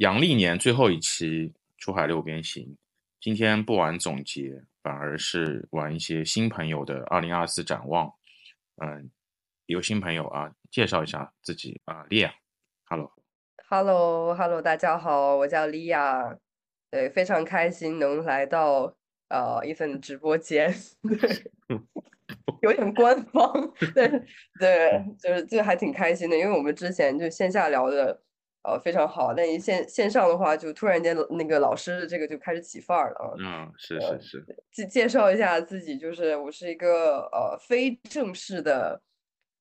阳历年最后一期出海六边形，今天不玩总结，反而是玩一些新朋友的二零二四展望。嗯，有新朋友啊，介绍一下自己啊，利亚，Hello，Hello，Hello，大家好，我叫利亚，对，非常开心能来到呃一份直播间，对，有点官方，对对，就是就还挺开心的，因为我们之前就线下聊的。呃，非常好。那一线线上的话，就突然间那个老师这个就开始起范儿了啊。嗯，是是是。介介绍一下自己，就是我是一个呃非正式的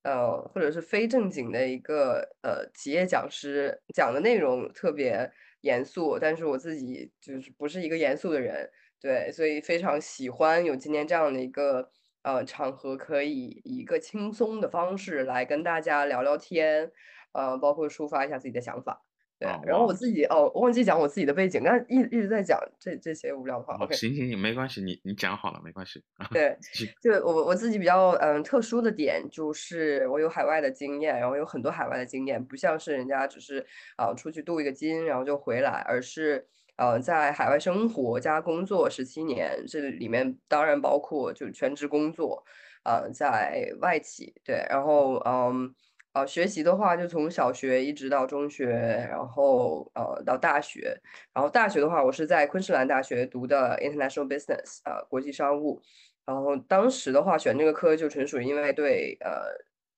呃或者是非正经的一个呃企业讲师，讲的内容特别严肃，但是我自己就是不是一个严肃的人，对，所以非常喜欢有今天这样的一个呃场合，可以以一个轻松的方式来跟大家聊聊天。呃，包括抒发一下自己的想法，对。然后我自己哦，忘记讲我自己的背景，但一一直在讲这这些无聊的话。OK，行行行，没关系，你你讲好了，没关系。对，就我我自己比较嗯特殊的点就是我有海外的经验，然后有很多海外的经验，不像是人家只是啊出去镀一个金然后就回来，而是呃在海外生活加工作十七年，这里面当然包括就是全职工作，呃在外企对，然后嗯。呃，学习的话，就从小学一直到中学，然后呃到大学，然后大学的话，我是在昆士兰大学读的 International Business，呃，国际商务。然后当时的话，选这个科就纯属因为对呃，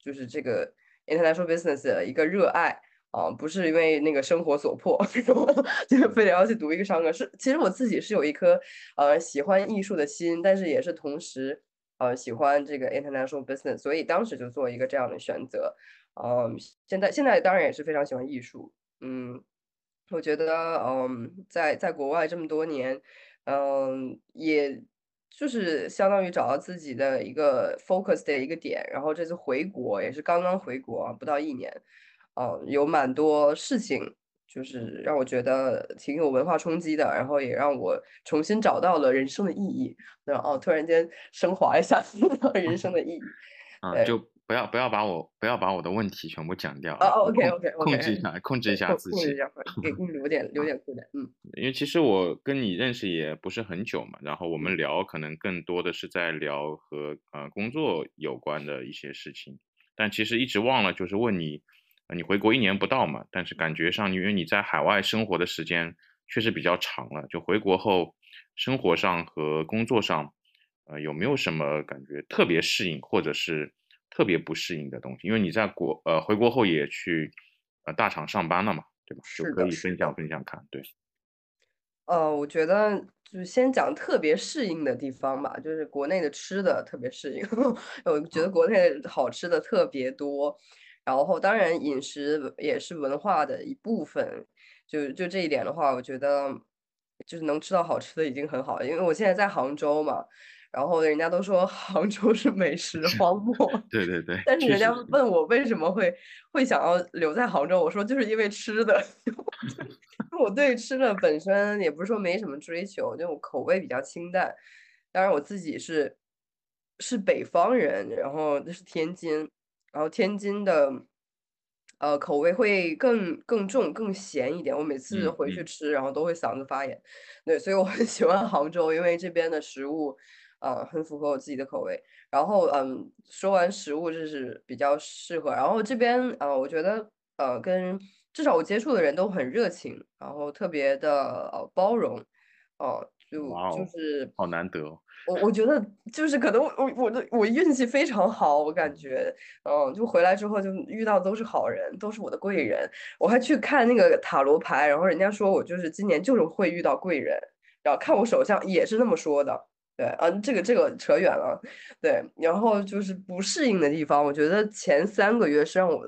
就是这个 International Business 的一个热爱啊，不是因为那个生活所迫，就非得要去读一个商科。是，其实我自己是有一颗呃喜欢艺术的心，但是也是同时呃喜欢这个 International Business，所以当时就做一个这样的选择。嗯，现在现在当然也是非常喜欢艺术。嗯，我觉得，嗯，在在国外这么多年，嗯，也就是相当于找到自己的一个 focus 的一个点。然后这次回国也是刚刚回国，不到一年，嗯，有蛮多事情，就是让我觉得挺有文化冲击的。然后也让我重新找到了人生的意义。然后突然间升华一下 人生的意义。啊，就。不要不要把我不要把我的问题全部讲掉。哦，OK OK OK，控制一下，控制一下自己，控制一下，给你留点留点 空间。嗯，因为其实我跟你认识也不是很久嘛，然后我们聊可能更多的是在聊和呃工作有关的一些事情，但其实一直忘了就是问你，你回国一年不到嘛，但是感觉上因为你在海外生活的时间确实比较长了，就回国后生活上和工作上，呃有没有什么感觉特别适应或者是？特别不适应的东西，因为你在国呃回国后也去呃大厂上班了嘛，对吧？就可以分享分享看，对。呃，我觉得就是先讲特别适应的地方吧，就是国内的吃的特别适应，我觉得国内好吃的特别多，然后当然饮食也是文化的一部分，就就这一点的话，我觉得就是能吃到好吃的已经很好了，因为我现在在杭州嘛。然后人家都说杭州是美食荒漠，对对对。但是人家问我为什么会会想要留在杭州，我说就是因为吃的。我对吃的本身也不是说没什么追求，就口味比较清淡。当然我自己是是北方人，然后那是天津，然后天津的呃口味会更更重、更咸一点。我每次回去吃，然后都会嗓子发炎。对，所以我很喜欢杭州，因为这边的食物。呃，很符合我自己的口味。然后，嗯，说完食物就是比较适合。然后这边，呃，我觉得，呃，跟至少我接触的人都很热情，然后特别的呃包容，哦，就就是好难得。我我觉得就是可能我我的我运气非常好，我感觉，嗯，就回来之后就遇到都是好人，都是我的贵人。我还去看那个塔罗牌，然后人家说我就是今年就是会遇到贵人，然后看我手相也是那么说的。对啊，这个这个扯远了。对，然后就是不适应的地方，我觉得前三个月是让我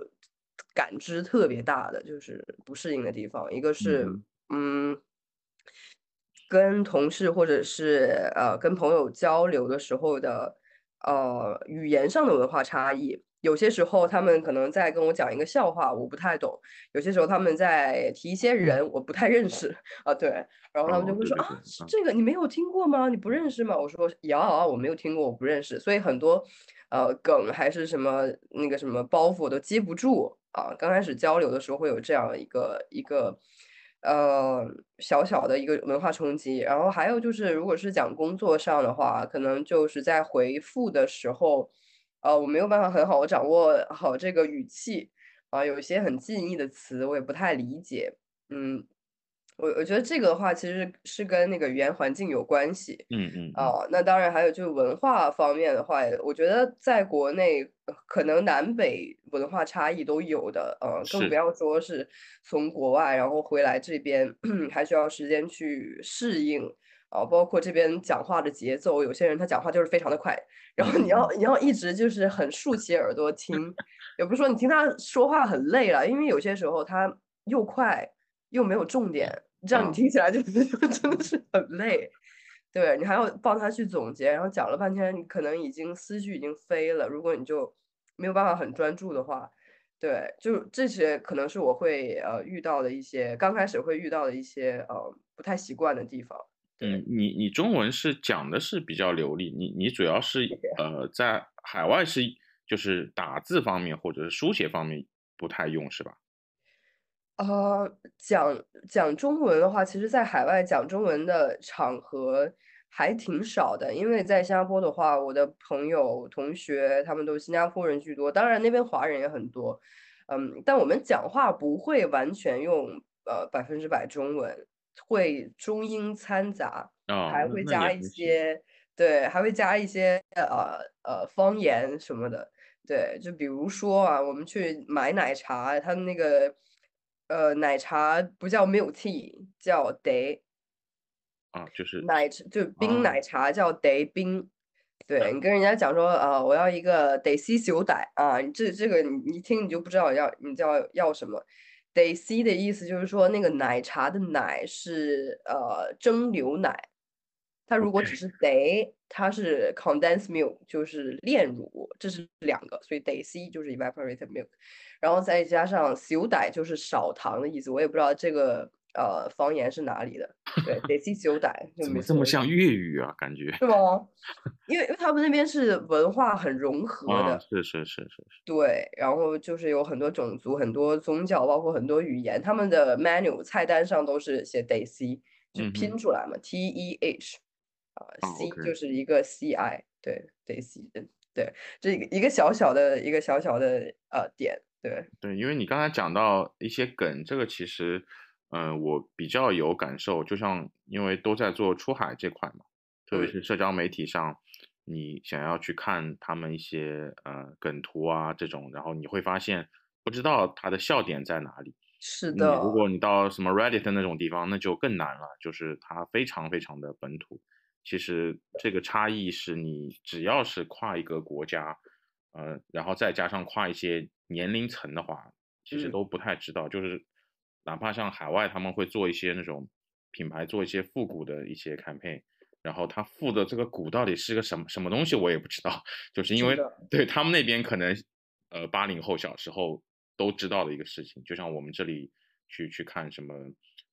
感知特别大的，就是不适应的地方。一个是，嗯，跟同事或者是呃跟朋友交流的时候的呃语言上的文化差异。有些时候他们可能在跟我讲一个笑话，我不太懂；有些时候他们在提一些人，我不太认识啊。对，然后他们就会说啊，这个你没有听过吗？你不认识吗？我说有啊，我没有听过，我不认识。所以很多呃梗还是什么那个什么包袱我都接不住啊。刚开始交流的时候会有这样一个一个呃小小的一个文化冲击。然后还有就是，如果是讲工作上的话，可能就是在回复的时候，呃，我没有办法很好的掌握好这个语气啊，有一些很近义的词我也不太理解，嗯。我我觉得这个的话，其实是跟那个语言环境有关系。嗯嗯。哦，那当然还有就是文化方面的话，我觉得在国内可能南北文化差异都有的，呃，更不要说是从国外然后回来这边，还需要时间去适应啊。包括这边讲话的节奏，有些人他讲话就是非常的快，然后你要你要一直就是很竖起耳朵听，也不是说你听他说话很累了，因为有些时候他又快。又没有重点，这样你听起来就 真的是很累。对你还要帮他去总结，然后讲了半天，你可能已经思绪已经飞了。如果你就没有办法很专注的话，对，就这些可能是我会呃遇到的一些刚开始会遇到的一些呃不太习惯的地方。嗯，你你中文是讲的是比较流利，你你主要是呃在海外是就是打字方面或者是书写方面不太用是吧？呃，讲讲中文的话，其实，在海外讲中文的场合还挺少的。因为在新加坡的话，我的朋友、同学他们都新加坡人居多，当然那边华人也很多。嗯，但我们讲话不会完全用呃百分之百中文，会中英掺杂，还会加一些对，还会加一些呃呃方言什么的。对，就比如说啊，我们去买奶茶，他们那个。呃，奶茶不叫 milk tea，叫 day。啊，就是奶茶，就冰奶茶叫 day 冰。对你跟人家讲说啊，我要一个 day C 小奶啊，这这个你一听你就不知道要你叫要什么。Day C 的意思就是说那个奶茶的奶是呃蒸牛奶，它如果只是 day，它是 condensed milk，就是炼乳，这是两个，所以 day C 就是 evaporated milk。然后再加上小歹就是少糖的意思，我也不知道这个呃方言是哪里的。对，得西小歹怎么这么像粤语啊？感觉是吗？因为因为他们那边是文化很融合的，是是是是是。对，然后就是有很多种族、很多宗教，包括很多语言，他们的 menu 菜单上都是写 day C，就拼出来嘛，T E H 啊，C 就是一个 C I，对，day C，对，这一个小小的一个小小的呃点。对对，因为你刚才讲到一些梗，这个其实，嗯，我比较有感受。就像因为都在做出海这块嘛，特别是社交媒体上，你想要去看他们一些呃梗图啊这种，然后你会发现不知道它的笑点在哪里。是的。如果你到什么 Reddit 那种地方，那就更难了，就是它非常非常的本土。其实这个差异是你只要是跨一个国家。呃，然后再加上跨一些年龄层的话，其实都不太知道。就是哪怕像海外，他们会做一些那种品牌做一些复古的一些 campaign，然后他复的这个古到底是个什么什么东西，我也不知道。就是因为对他们那边可能，呃，八零后小时候都知道的一个事情，就像我们这里去去看什么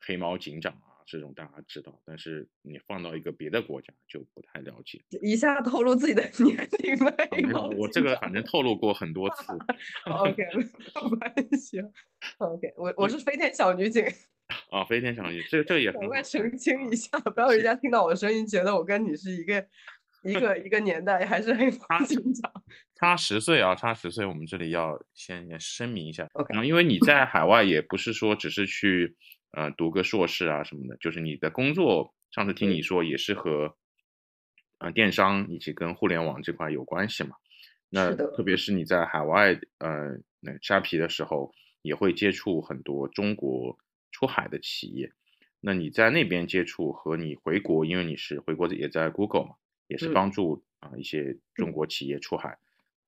黑猫警长啊。这种大家知道，但是你放到一个别的国家就不太了解。一下透露自己的 年龄了。没有，我这个反正透露过很多次。OK，没关系。OK，我我是飞天小女警。啊，飞天小女警，这这也。赶快澄清一下，不要人家听到我的声音觉得我跟你是一个一个一个年代，还是黑猫警长。差十岁啊，差十岁，我们这里要先先声明一下。OK，因为你在海外也不是说只是去。呃，读个硕士啊什么的，就是你的工作，上次听你说也是和，呃，电商以及跟互联网这块有关系嘛？那特别是你在海外，呃，那虾皮的时候，也会接触很多中国出海的企业。那你在那边接触和你回国，因为你是回国也在 Google 嘛，也是帮助啊一些中国企业出海。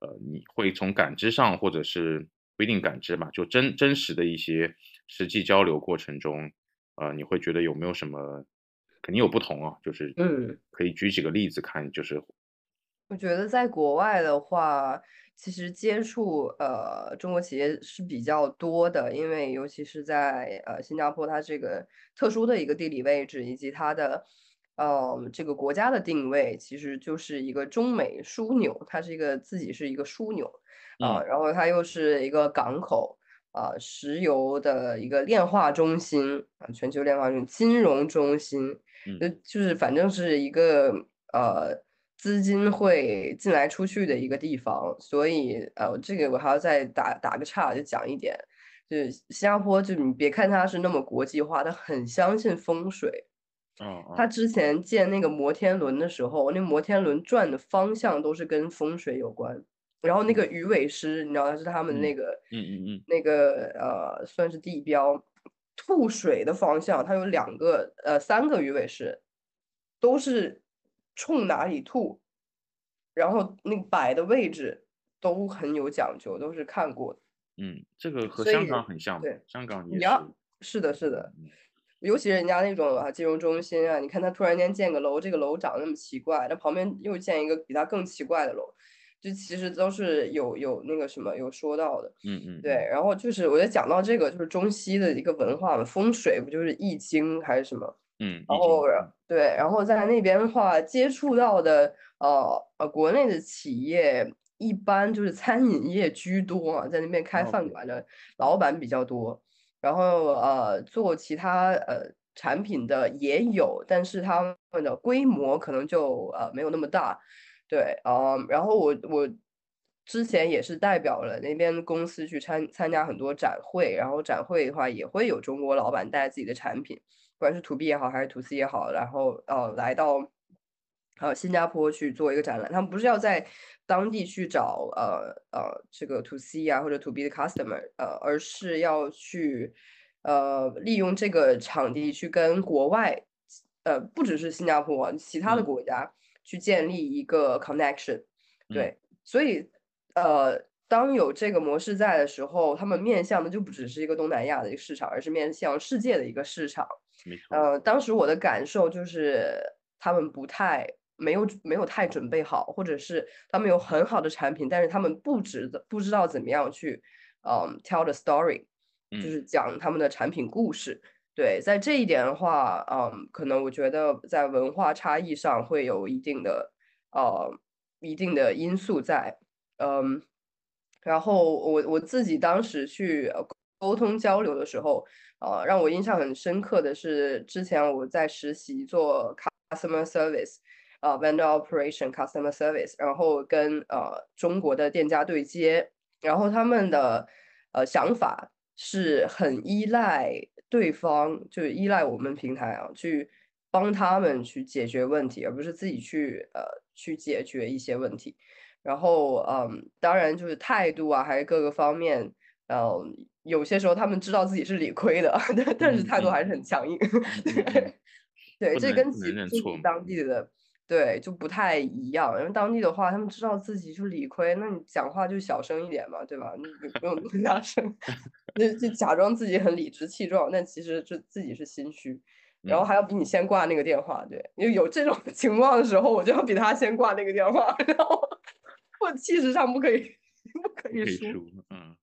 呃，你会从感知上，或者是不一定感知吧，就真真实的一些。实际交流过程中，呃，你会觉得有没有什么肯定有不同啊？就是嗯，可以举几个例子看。就是我觉得在国外的话，其实接触呃中国企业是比较多的，因为尤其是在呃新加坡，它这个特殊的一个地理位置以及它的呃这个国家的定位，其实就是一个中美枢纽，它是一个自己是一个枢纽啊，然后它又是一个港口。啊石油的一个炼化中心啊，全球炼化中心、金融中心，就就是反正是一个呃资金会进来出去的一个地方，所以呃这个我还要再打打个岔，就讲一点，就是新加坡，就你别看它是那么国际化，它很相信风水。哦，他之前建那个摩天轮的时候，那摩天轮转的方向都是跟风水有关。然后那个鱼尾狮，你知道是他们那个，嗯嗯嗯，那个呃，算是地标，吐水的方向，它有两个呃三个鱼尾狮，都是冲哪里吐，然后那个摆的位置都很有讲究，都是看过的。嗯，这个和香港很像，对，香港也是，是的，是的。尤其是人家那种啊金融中心啊，你看他突然间建个楼，这个楼长那么奇怪，那旁边又建一个比它更奇怪的楼，就其实都是有有那个什么有说到的，嗯嗯，对。然后就是我觉得讲到这个就是中西的一个文化嘛，风水不就是易经还是什么？嗯，然后对，然后在那边的话接触到的呃呃国内的企业一般就是餐饮业居多啊，在那边开饭馆的老板比较多。然后呃，做其他呃产品的也有，但是他们的规模可能就呃没有那么大，对啊。然后我我之前也是代表了那边公司去参参加很多展会，然后展会的话也会有中国老板带自己的产品，不管是 to B 也好还是 to C 也好，然后呃来到呃新加坡去做一个展览，他们不是要在。当地去找呃呃这个 to C 啊或者 to B 的 customer，呃，而是要去呃利用这个场地去跟国外呃不只是新加坡，其他的国家去建立一个 connection。对，所以呃当有这个模式在的时候，他们面向的就不只是一个东南亚的一个市场，而是面向世界的一个市场。没错。呃，当时我的感受就是他们不太。没有没有太准备好，或者是他们有很好的产品，但是他们不知不知道怎么样去，嗯，tell the story，就是讲他们的产品故事。对，在这一点的话，嗯，可能我觉得在文化差异上会有一定的，呃，一定的因素在。嗯，然后我我自己当时去沟通交流的时候，呃，让我印象很深刻的是，之前我在实习做 customer service。呃，vendor operation customer service，然后跟呃中国的店家对接，然后他们的呃想法是很依赖对方，就是依赖我们平台啊，去帮他们去解决问题，而不是自己去呃去解决一些问题。然后嗯，当然就是态度啊，还是各个方面，嗯，有些时候他们知道自己是理亏的，但是态度还是很强硬。对，这跟自己当地的。对，就不太一样。因为当地的话，他们知道自己就理亏，那你讲话就小声一点嘛，对吧？你不用那么大声，就就假装自己很理直气壮，但其实就自己是心虚，然后还要比你先挂那个电话。对，因为有这种情况的时候，我就要比他先挂那个电话，然后我气势上不可以不可以输。嗯，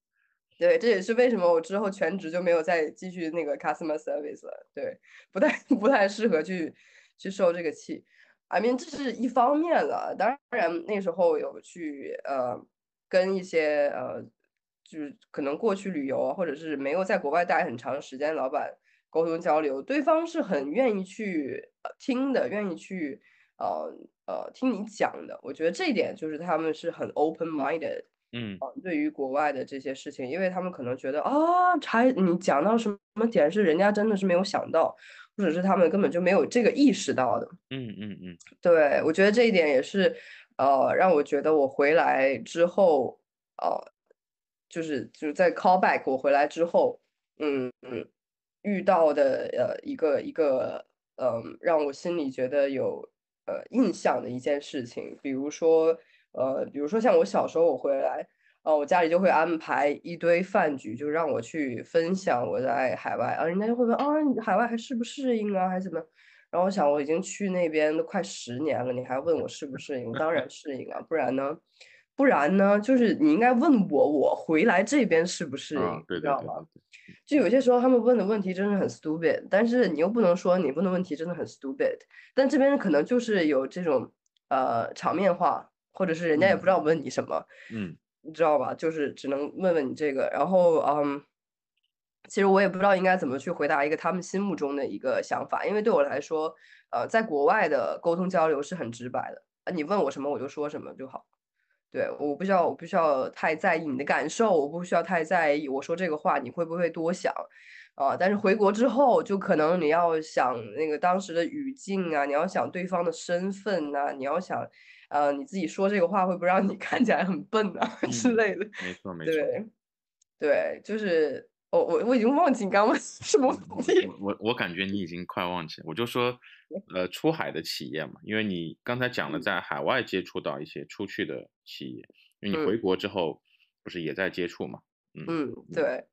对，这也是为什么我之后全职就没有再继续那个 customer service 了。对，不太不太适合去去受这个气。I mean，这是一方面了。当然，那时候有去呃跟一些呃，就是可能过去旅游啊，或者是没有在国外待很长时间老板沟通交流，对方是很愿意去听的，愿意去呃呃听你讲的。我觉得这一点就是他们是很 open minded，嗯，对于国外的这些事情，因为他们可能觉得啊，才你讲到什么点是人家真的是没有想到。或者是他们根本就没有这个意识到的，嗯嗯嗯，对我觉得这一点也是，呃，让我觉得我回来之后，呃，就是就是在 callback 我回来之后，嗯嗯，遇到的呃一个一个，嗯，让我心里觉得有呃印象的一件事情，比如说，呃，比如说像我小时候我回来。啊，我家里就会安排一堆饭局，就让我去分享我在海外啊，人家就会问啊，海外还适不适应啊，还是怎么？然后我想，我已经去那边都快十年了，你还问我适不适应？当然适应啊，不然呢？不然呢？就是你应该问我，我回来这边适不适应？你知道吗？就有些时候他们问的问题真的很 stupid，但是你又不能说你问的问题真的很 stupid，但这边可能就是有这种呃场面话，或者是人家也不知道问你什么，嗯。你知道吧？就是只能问问你这个，然后嗯，其实我也不知道应该怎么去回答一个他们心目中的一个想法，因为对我来说，呃，在国外的沟通交流是很直白的，啊，你问我什么我就说什么就好。对，我不需要，我不需要太在意你的感受，我不需要太在意我说这个话你会不会多想，啊，但是回国之后，就可能你要想那个当时的语境啊，你要想对方的身份呐，你要想，呃，你自己说这个话会不会让你 看起来很笨啊之类的。没错，没错。对，对，就是。我我我已经忘记你刚问 什么问题。我我感觉你已经快忘记了。我就说，呃，出海的企业嘛，因为你刚才讲了在海外接触到一些出去的企业，因为你回国之后不是也在接触嘛？嗯，对。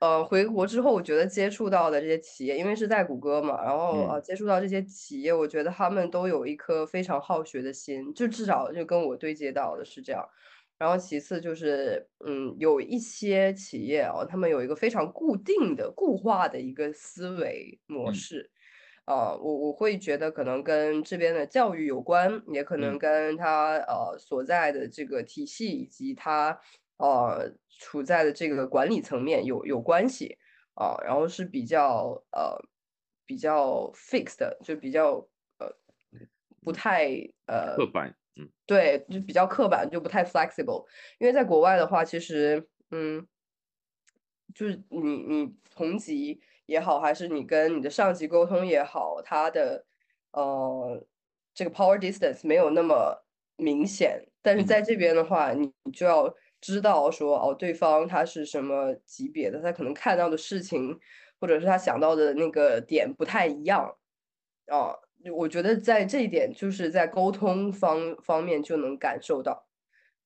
呃，回国之后，我觉得接触到的这些企业，因为是在谷歌嘛，然后呃，接触到这些企业，我觉得他们都有一颗非常好学的心，就至少就跟我对接到的是这样。然后其次就是，嗯，有一些企业哦，他们有一个非常固定的、固化的一个思维模式，啊，我我会觉得可能跟这边的教育有关，也可能跟他呃所在的这个体系以及他呃处在的这个管理层面有有关系啊，然后是比较呃比较 fixed，就比较呃不太呃刻板。嗯，对，就比较刻板，就不太 flexible。因为在国外的话，其实，嗯，就是你你同级也好，还是你跟你的上级沟通也好，他的呃这个 power distance 没有那么明显。但是在这边的话，你就要知道说，哦，对方他是什么级别的，他可能看到的事情，或者是他想到的那个点不太一样，啊。我觉得在这一点，就是在沟通方方面就能感受到，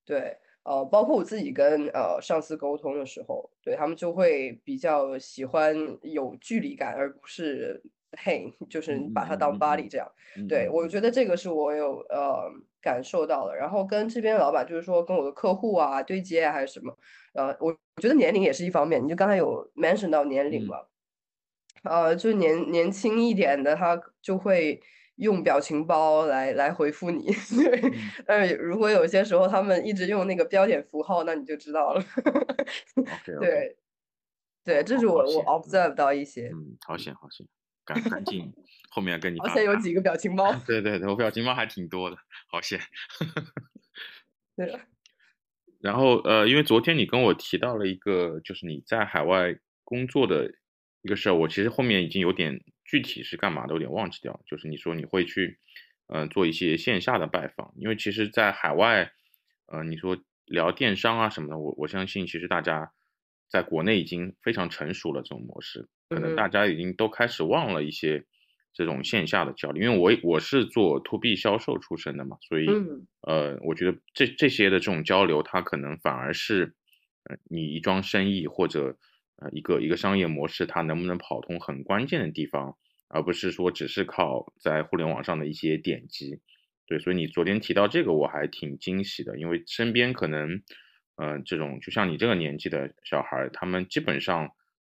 对，呃，包括我自己跟呃上司沟通的时候，对他们就会比较喜欢有距离感，而不是嘿，就是把他当 body 这样。对我觉得这个是我有呃感受到的。然后跟这边老板就是说，跟我的客户啊对接啊还是什么，呃，我我觉得年龄也是一方面。你就刚才有 mention 到年龄嘛。呃，就年年轻一点的，他就会用表情包来来回复你。对，但是如果有些时候他们一直用那个标点符号，那你就知道了。对，对，这是我我 observe 到一些。嗯，好险好险，赶赶 紧后面跟你。好险有几个表情包。对对对，我表情包还挺多的，好险。对。然后呃，因为昨天你跟我提到了一个，就是你在海外工作的。一个事儿，我其实后面已经有点具体是干嘛的，有点忘记掉。就是你说你会去，嗯，做一些线下的拜访，因为其实，在海外，呃，你说聊电商啊什么的，我我相信其实大家在国内已经非常成熟了这种模式，可能大家已经都开始忘了一些这种线下的交流。因为我我是做 to B 销售出身的嘛，所以，呃，我觉得这这些的这种交流，它可能反而是，呃，你一桩生意或者。呃，一个一个商业模式，它能不能跑通很关键的地方，而不是说只是靠在互联网上的一些点击。对，所以你昨天提到这个，我还挺惊喜的，因为身边可能，嗯，这种就像你这个年纪的小孩，他们基本上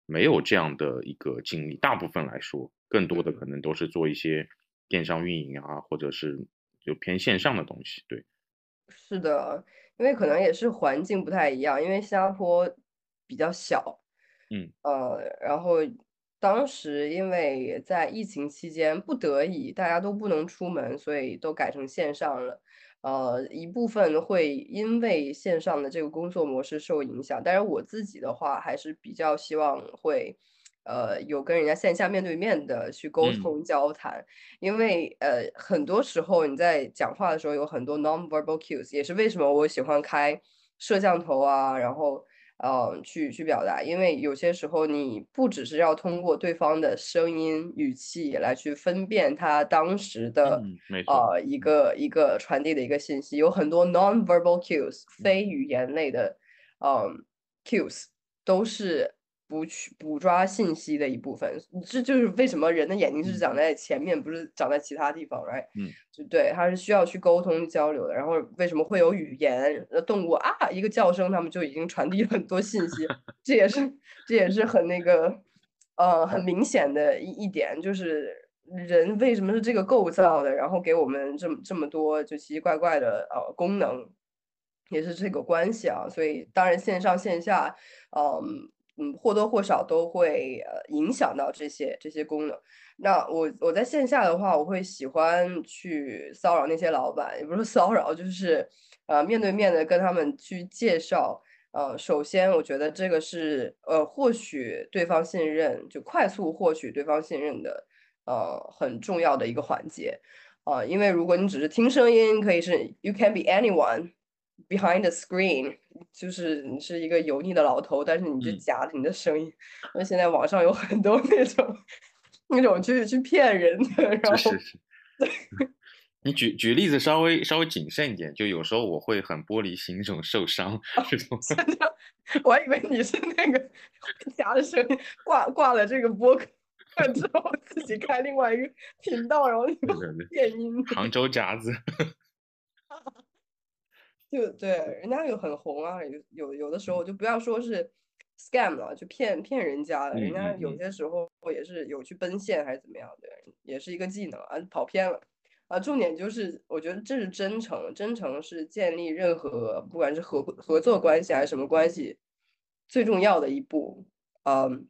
没有这样的一个经历。大部分来说，更多的可能都是做一些电商运营啊，或者是就偏线上的东西。对，是的，因为可能也是环境不太一样，因为新加坡比较小。嗯，呃，然后当时因为在疫情期间不得已，大家都不能出门，所以都改成线上了。呃，一部分会因为线上的这个工作模式受影响，但是我自己的话还是比较希望会，呃，有跟人家线下面对面的去沟通交谈，因为呃，很多时候你在讲话的时候有很多 non-verbal cues，也是为什么我喜欢开摄像头啊，然后。嗯，去去表达，因为有些时候你不只是要通过对方的声音语气来去分辨他当时的呃一个一个传递的一个信息，有很多 non-verbal cues 非语言类的嗯 cues 都是。捕取捕抓信息的一部分，这就是为什么人的眼睛是长在前面，不是长在其他地方，right？嗯，就对，它是需要去沟通交流的。然后为什么会有语言？动物啊，一个叫声，他们就已经传递很多信息，这也是这也是很那个，呃，很明显的一一点，就是人为什么是这个构造的，然后给我们这么这么多就奇奇怪怪的呃功能，也是这个关系啊。所以当然线上线下，嗯。嗯，或多或少都会呃影响到这些这些功能。那我我在线下的话，我会喜欢去骚扰那些老板，也不是骚扰，就是呃面对面的跟他们去介绍。呃，首先我觉得这个是呃获取对方信任，就快速获取对方信任的呃很重要的一个环节。啊，因为如果你只是听声音，可以是 you can be anyone behind the screen，就是你是一个油腻的老头，但是你就夹着你的声音。那现在网上有很多那种那种去去骗人的，然后 你举举例子稍微稍微谨慎一点，就有时候我会很玻璃心，这种受伤这种。我还以为你是那个夹着声音挂挂了这个播客。之后自己开另外一个频道，然后变音。杭州夹子。就对，人家有很红啊，有有有的时候就不要说是 scam 了，就骗骗人家的，人家有些时候也是有去奔现还是怎么样的，也是一个技能啊，跑偏了啊。重点就是，我觉得这是真诚，真诚是建立任何不管是合合作关系还是什么关系最重要的一步，嗯。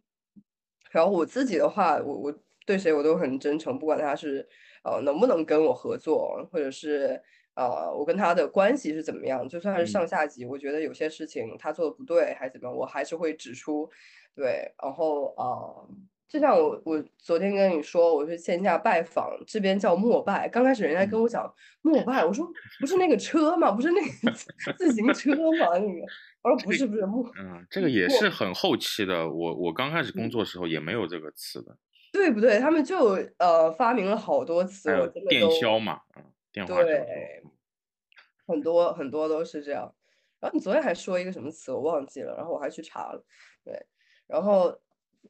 然后我自己的话，我我对谁我都很真诚，不管他是呃能不能跟我合作，或者是呃我跟他的关系是怎么样，就算是上下级，我觉得有些事情他做的不对还是怎么样，我还是会指出。对，然后啊，就像我我昨天跟你说，我去线下拜访，这边叫陌拜，刚开始人家跟我讲陌拜，我说不是那个车吗？不是那个自 行车吗？那个。我说不是不是陌，嗯，这个也是很后期的。我我刚开始工作时候也没有这个词的，对不对？他们就呃发明了好多词，我真的电销嘛，嗯，电话对，很多很多都是这样。然后你昨天还说一个什么词，我忘记了，然后我还去查了，对，然后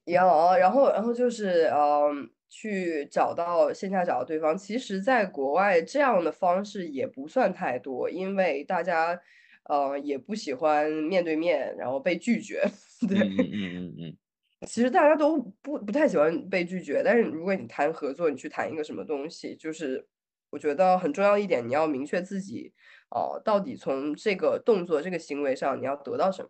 要然后然后就是嗯，去找到线下找到对方。其实，在国外这样的方式也不算太多，因为大家。呃，也不喜欢面对面，然后被拒绝。对，嗯嗯嗯嗯。其实大家都不不太喜欢被拒绝，但是如果你谈合作，你去谈一个什么东西，就是我觉得很重要一点，你要明确自己，哦，到底从这个动作、这个行为上你要得到什么。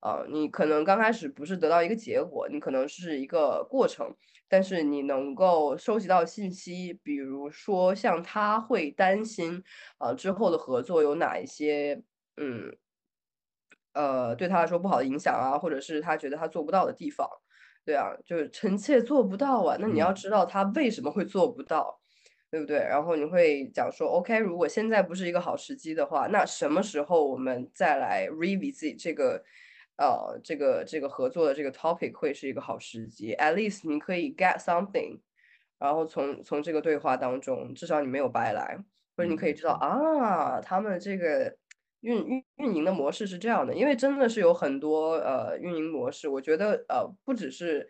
啊，你可能刚开始不是得到一个结果，你可能是一个过程，但是你能够收集到信息，比如说像他会担心，啊，之后的合作有哪一些。嗯，呃，对他来说不好的影响啊，或者是他觉得他做不到的地方，对啊，就是臣妾做不到啊。那你要知道他为什么会做不到，对不对？然后你会讲说，OK，如果现在不是一个好时机的话，那什么时候我们再来 revisit 这个，呃，这个这个合作的这个 topic 会是一个好时机？At least 你可以 get something，然后从从这个对话当中，至少你没有白来，或者你可以知道啊，他们这个。运运运营的模式是这样的，因为真的是有很多呃运营模式，我觉得呃不只是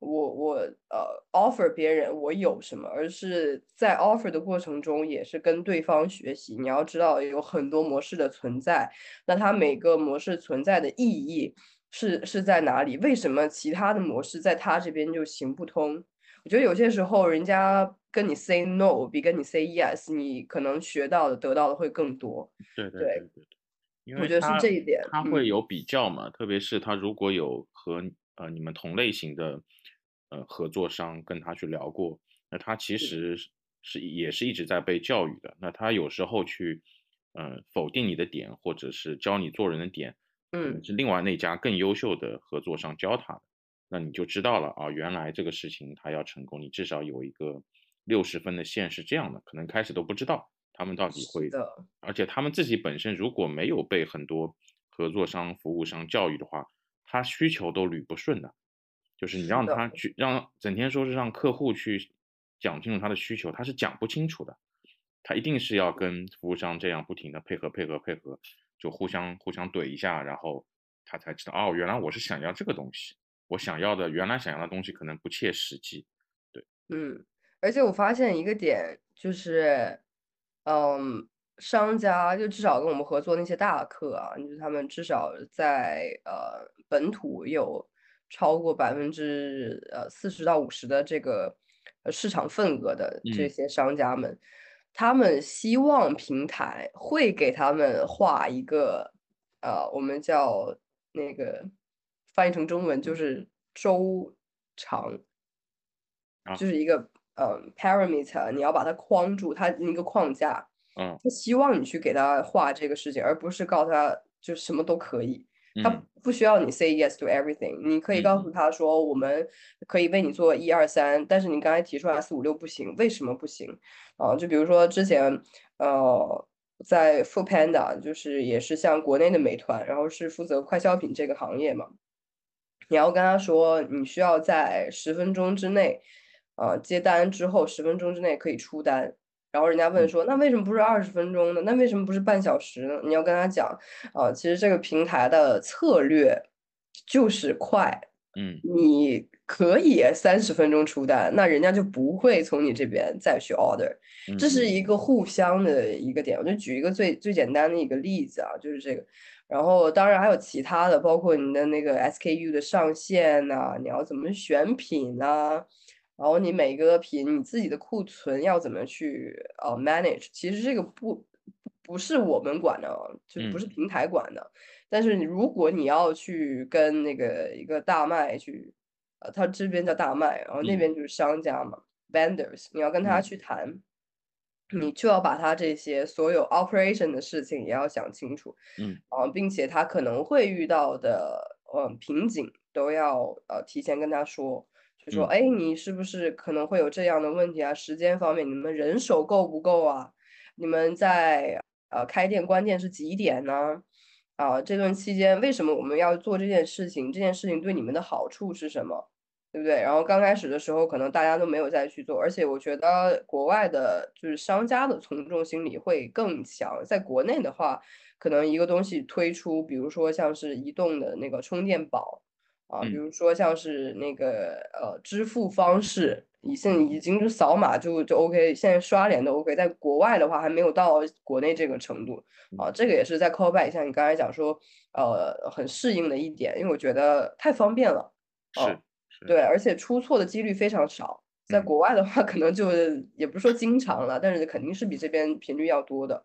我我呃 offer 别人我有什么，而是在 offer 的过程中也是跟对方学习。你要知道有很多模式的存在，那它每个模式存在的意义是是在哪里？为什么其他的模式在他这边就行不通？我觉得有些时候人家跟你 say no 比跟你 say yes，你可能学到的得到的会更多。对对对对。因为我觉得是这一点，他会有比较嘛，特别是他如果有和呃你们同类型的呃合作商跟他去聊过，那他其实是也是一直在被教育的。那他有时候去嗯否定你的点，或者是教你做人的点，嗯，是另外那家更优秀的合作商教他的，那你就知道了啊，原来这个事情他要成功，你至少有一个六十分的线是这样的，可能开始都不知道。他们到底会的，而且他们自己本身如果没有被很多合作商、服务商教育的话，他需求都捋不顺的。就是你让他去让整天说是让客户去讲清楚他的需求，他是讲不清楚的。他一定是要跟服务商这样不停的配合、配合、配合，就互相互相怼一下，然后他才知道哦，原来我是想要这个东西，我想要的原来想要的东西可能不切实际。对，嗯，而且我发现一个点就是。嗯，商家就至少跟我们合作那些大客啊，就是他们至少在呃本土有超过百分之呃四十到五十的这个市场份额的这些商家们，他们希望平台会给他们画一个呃我们叫那个翻译成中文就是周长，就是一个呃 parameter，你要把它框住，它一个框架。嗯，他希望你去给他画这个事情，而不是告诉他就什么都可以。他不需要你 say yes to everything，你可以告诉他说，我们可以为你做一二三，但是你刚才提出来四五六不行，为什么不行？啊，就比如说之前，呃，在 Food Panda，就是也是像国内的美团，然后是负责快消品这个行业嘛，你要跟他说，你需要在十分钟之内，啊，接单之后十分钟之内可以出单。然后人家问说，那为什么不是二十分钟呢？那为什么不是半小时呢？你要跟他讲，啊，其实这个平台的策略就是快，嗯，你可以三十分钟出单，那人家就不会从你这边再去 order，这是一个互相的一个点。我就举一个最最简单的一个例子啊，就是这个。然后当然还有其他的，包括你的那个 SKU 的上限呐，你要怎么选品呐？然后你每个品你自己的库存要怎么去呃 manage？其实这个不不是我们管的，就不是平台管的。但是你如果你要去跟那个一个大卖去，呃，他这边叫大卖，然后那边就是商家嘛，vendors，你要跟他去谈，你就要把他这些所有 operation 的事情也要想清楚，嗯，啊，并且他可能会遇到的嗯瓶颈都要呃提前跟他说。就说，哎，你是不是可能会有这样的问题啊？时间方面，你们人手够不够啊？你们在呃开店关键是几点呢？啊，这段期间为什么我们要做这件事情？这件事情对你们的好处是什么？对不对？然后刚开始的时候，可能大家都没有再去做，而且我觉得国外的就是商家的从众心理会更强。在国内的话，可能一个东西推出，比如说像是移动的那个充电宝。啊，比如说像是那个呃支付方式，已现已经就扫码就就 OK，现在刷脸都 OK。在国外的话还没有到国内这个程度啊，这个也是在 callback 像你刚才讲说，呃，很适应的一点，因为我觉得太方便了。是，对，而且出错的几率非常少。在国外的话，可能就也不是说经常了，但是肯定是比这边频率要多的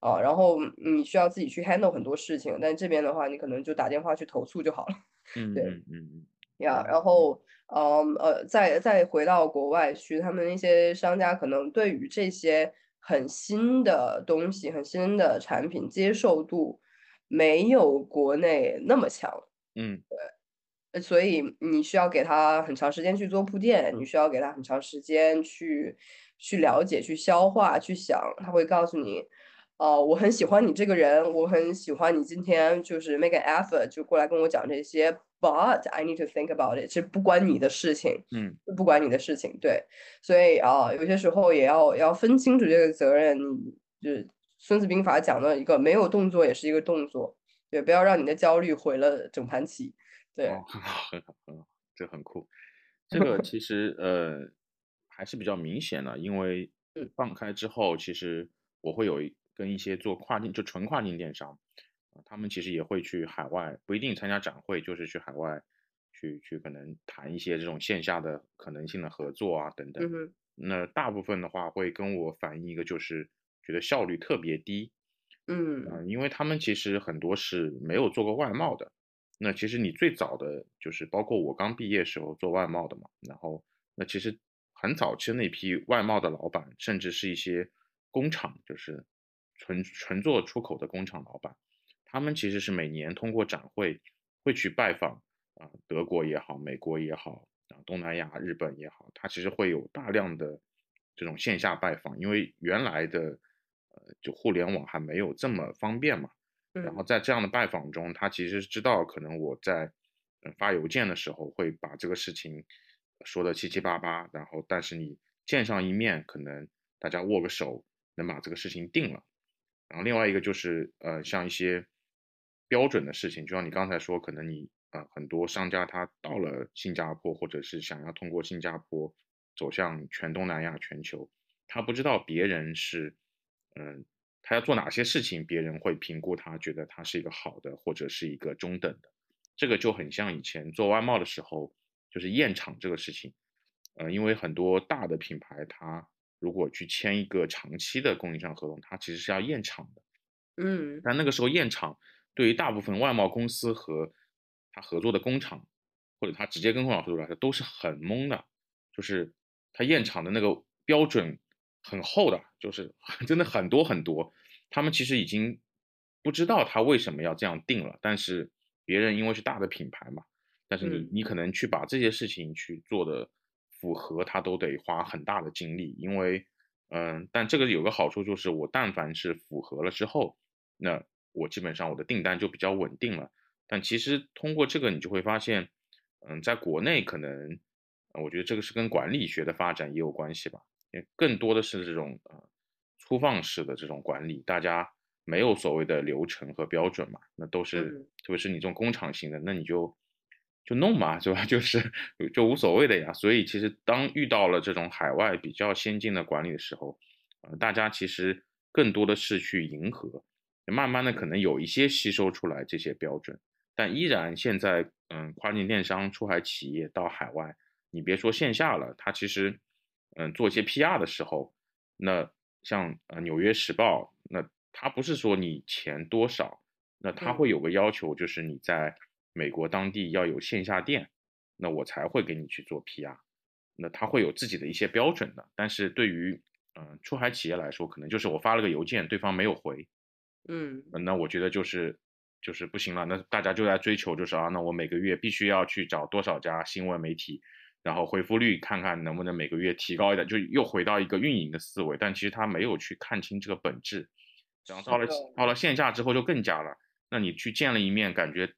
啊。然后你需要自己去 handle 很多事情，但这边的话，你可能就打电话去投诉就好了。嗯，对，嗯嗯嗯，呀，然后，嗯呃，再再回到国外去，他们那些商家可能对于这些很新的东西、很新的产品接受度没有国内那么强。嗯，对，所以你需要给他很长时间去做铺垫，你需要给他很长时间去去了解、去消化、去想，他会告诉你。哦，我很喜欢你这个人，我很喜欢你今天就是 make an effort 就过来跟我讲这些，but I need to think about it，这不关你的事情，嗯，不关你的事情，对，所以啊，有些时候也要要分清楚这个责任，就是《孙子兵法》讲的一个没有动作也是一个动作，对，不要让你的焦虑毁了整盘棋，对，很好，很好，很好，这很酷，这个其实呃还是比较明显的，因为放开之后，其实我会有一。跟一些做跨境就纯跨境电商，啊，他们其实也会去海外，不一定参加展会，就是去海外去去可能谈一些这种线下的可能性的合作啊等等。那大部分的话会跟我反映一个，就是觉得效率特别低。嗯，因为他们其实很多是没有做过外贸的。那其实你最早的就是包括我刚毕业时候做外贸的嘛，然后那其实很早期那批外贸的老板，甚至是一些工厂，就是。纯纯做出口的工厂老板，他们其实是每年通过展会会去拜访啊，德国也好，美国也好啊，东南亚、日本也好，他其实会有大量的这种线下拜访，因为原来的呃就互联网还没有这么方便嘛。然后在这样的拜访中，他其实知道可能我在发邮件的时候会把这个事情说的七七八八，然后但是你见上一面，可能大家握个手能把这个事情定了。然后另外一个就是，呃，像一些标准的事情，就像你刚才说，可能你啊很多商家他到了新加坡，或者是想要通过新加坡走向全东南亚、全球，他不知道别人是，嗯，他要做哪些事情，别人会评估他，觉得他是一个好的，或者是一个中等的。这个就很像以前做外贸的时候，就是验厂这个事情，呃，因为很多大的品牌它。如果去签一个长期的供应商合同，它其实是要验厂的，嗯，但那个时候验厂对于大部分外贸公司和他合作的工厂，或者他直接跟工厂合作来说，都是很懵的，就是他验厂的那个标准很厚的，就是 真的很多很多，他们其实已经不知道他为什么要这样定了，但是别人因为是大的品牌嘛，但是你你可能去把这些事情去做的符合，他都得花很大的精力，因为嗯，但这个有个好处就是我但凡是符合了之后，那我基本上我的订单就比较稳定了。但其实通过这个，你就会发现，嗯，在国内可能，我觉得这个是跟管理学的发展也有关系吧。也更多的是这种呃粗放式的这种管理，大家没有所谓的流程和标准嘛，那都是特别是你这种工厂型的，那你就就弄嘛，是吧？就是就无所谓的呀。所以其实当遇到了这种海外比较先进的管理的时候，呃，大家其实更多的是去迎合，慢慢的可能有一些吸收出来这些标准。但依然，现在，嗯，跨境电商出海企业到海外，你别说线下了，它其实，嗯，做一些 PR 的时候，那像呃《纽约时报》，那它不是说你钱多少，那它会有个要求，就是你在美国当地要有线下店，那我才会给你去做 PR，那他会有自己的一些标准的。但是对于，嗯，出海企业来说，可能就是我发了个邮件，对方没有回，嗯，那我觉得就是。就是不行了，那大家就在追求，就是啊，那我每个月必须要去找多少家新闻媒体，然后回复率看看能不能每个月提高一点，就又回到一个运营的思维，但其实他没有去看清这个本质。然后到了到了线下之后就更加了，那你去见了一面，感觉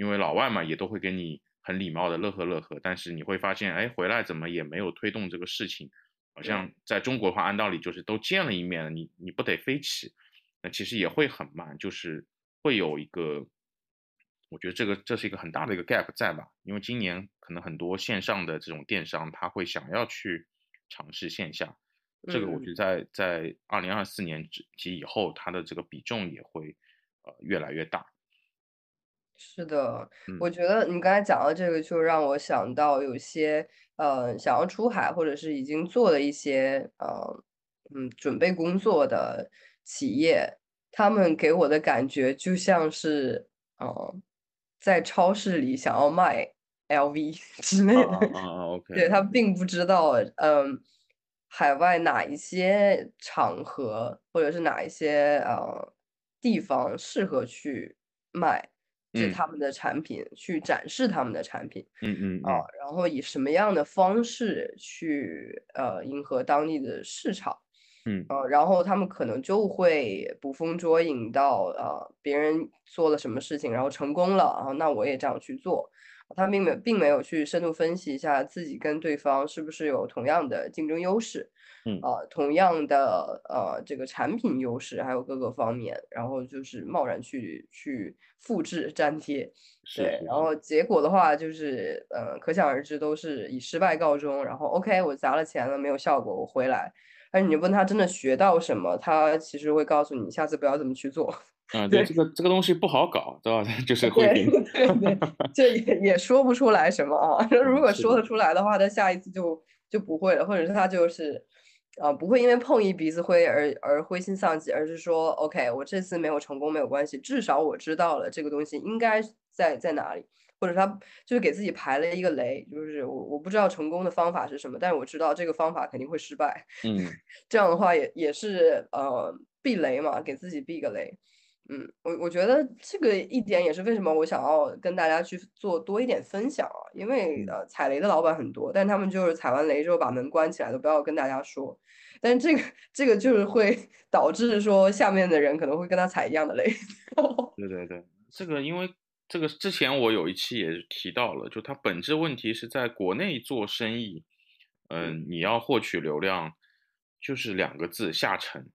因为老外嘛也都会跟你很礼貌的乐呵乐呵，但是你会发现，哎，回来怎么也没有推动这个事情，好像在中国的话，按道理就是都见了一面了，你你不得飞起，那其实也会很慢，就是。会有一个，我觉得这个这是一个很大的一个 gap 在吧？因为今年可能很多线上的这种电商，他会想要去尝试线下，这个我觉得在在二零二四年及以后，它的这个比重也会呃越来越大。是的，我觉得你刚才讲到这个，就让我想到有些呃想要出海或者是已经做了一些呃嗯准备工作的企业。他们给我的感觉就像是，呃，在超市里想要卖 LV 之类的。啊，OK。对他并不知道，嗯，海外哪一些场合或者是哪一些呃地方适合去卖这他们的产品，去展示他们的产品。嗯嗯。啊，然后以什么样的方式去呃迎合当地的市场。嗯呃，然后他们可能就会捕风捉影到呃别人做了什么事情，然后成功了，然后那我也这样去做。他并没并没有去深度分析一下自己跟对方是不是有同样的竞争优势，嗯啊，同样的呃这个产品优势，还有各个方面，然后就是贸然去去复制粘贴，对，然后结果的话就是呃可想而知，都是以失败告终。然后 OK，我砸了钱了，没有效果，我回来。但是你问他真的学到什么，他其实会告诉你下次不要这么去做。啊，对，这个这个东西不好搞，对吧？就是会对对，这 也也说不出来什么啊。如果说得出来的话，他下一次就就不会了，或者是他就是啊，不会因为碰一鼻子灰而而灰心丧气，而是说 OK，我这次没有成功没有关系，至少我知道了这个东西应该在在哪里。或者他就是给自己排了一个雷，就是我我不知道成功的方法是什么，但是我知道这个方法肯定会失败。嗯，这样的话也也是呃避雷嘛，给自己避个雷。嗯，我我觉得这个一点也是为什么我想要跟大家去做多一点分享啊，因为呃踩雷的老板很多，但他们就是踩完雷之后把门关起来，都不要跟大家说。但这个这个就是会 导致说下面的人可能会跟他踩一样的雷。对对对，这个因为。这个之前我有一期也提到了，就它本质问题是在国内做生意，嗯，你要获取流量，就是两个字下沉，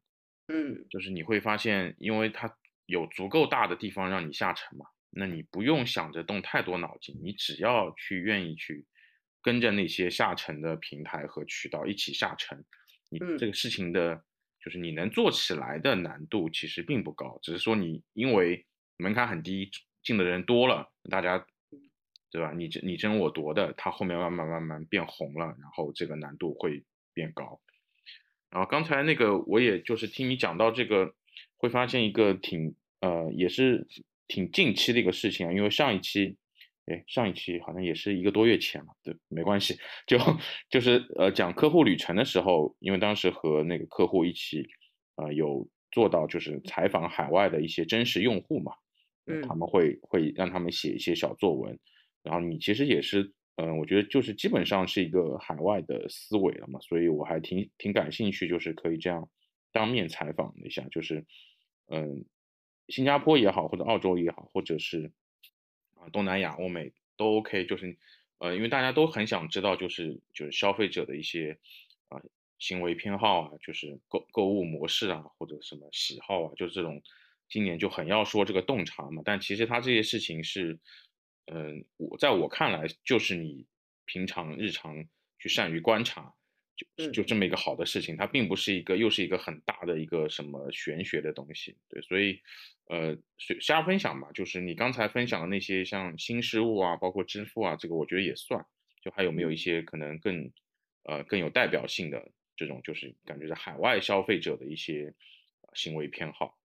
嗯，就是你会发现，因为它有足够大的地方让你下沉嘛，那你不用想着动太多脑筋，你只要去愿意去跟着那些下沉的平台和渠道一起下沉，你这个事情的，就是你能做起来的难度其实并不高，只是说你因为门槛很低。进的人多了，大家，对吧？你争你争我夺的，它后面慢慢慢慢变红了，然后这个难度会变高。然后刚才那个，我也就是听你讲到这个，会发现一个挺呃，也是挺近期的一个事情啊。因为上一期哎，上一期好像也是一个多月前了，对，没关系，就就是呃讲客户旅程的时候，因为当时和那个客户一起，呃有做到就是采访海外的一些真实用户嘛，嗯，他们会会让他们写一些小作文，然后你其实也是，嗯，我觉得就是基本上是一个海外的思维了嘛，所以我还挺挺感兴趣，就是可以这样当面采访一下，就是嗯，新加坡也好，或者澳洲也好，或者是啊。东南亚、欧美都 OK，就是，呃，因为大家都很想知道，就是就是消费者的一些啊行为偏好啊，就是购购物模式啊，或者什么喜好啊，就是这种，今年就很要说这个洞察嘛。但其实他这些事情是，嗯，我在我看来，就是你平常日常去善于观察。就就这么一个好的事情，它并不是一个又是一个很大的一个什么玄学的东西，对，所以，呃，瞎分享吧，就是你刚才分享的那些像新事物啊，包括支付啊，这个我觉得也算，就还有没有一些可能更，呃，更有代表性的这种，就是感觉是海外消费者的一些行为偏好。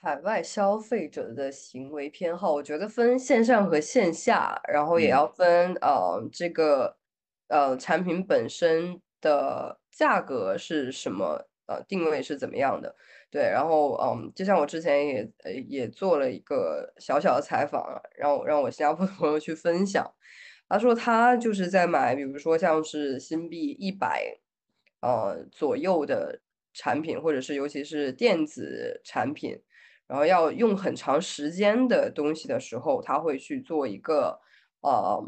海外消费者的行为偏好，我觉得分线上和线下，然后也要分呃这个。呃，产品本身的价格是什么？呃，定位是怎么样的？对，然后嗯，就像我之前也呃也做了一个小小的采访，让我让我新加坡的朋友去分享，他说他就是在买，比如说像是新币一百呃左右的产品，或者是尤其是电子产品，然后要用很长时间的东西的时候，他会去做一个呃。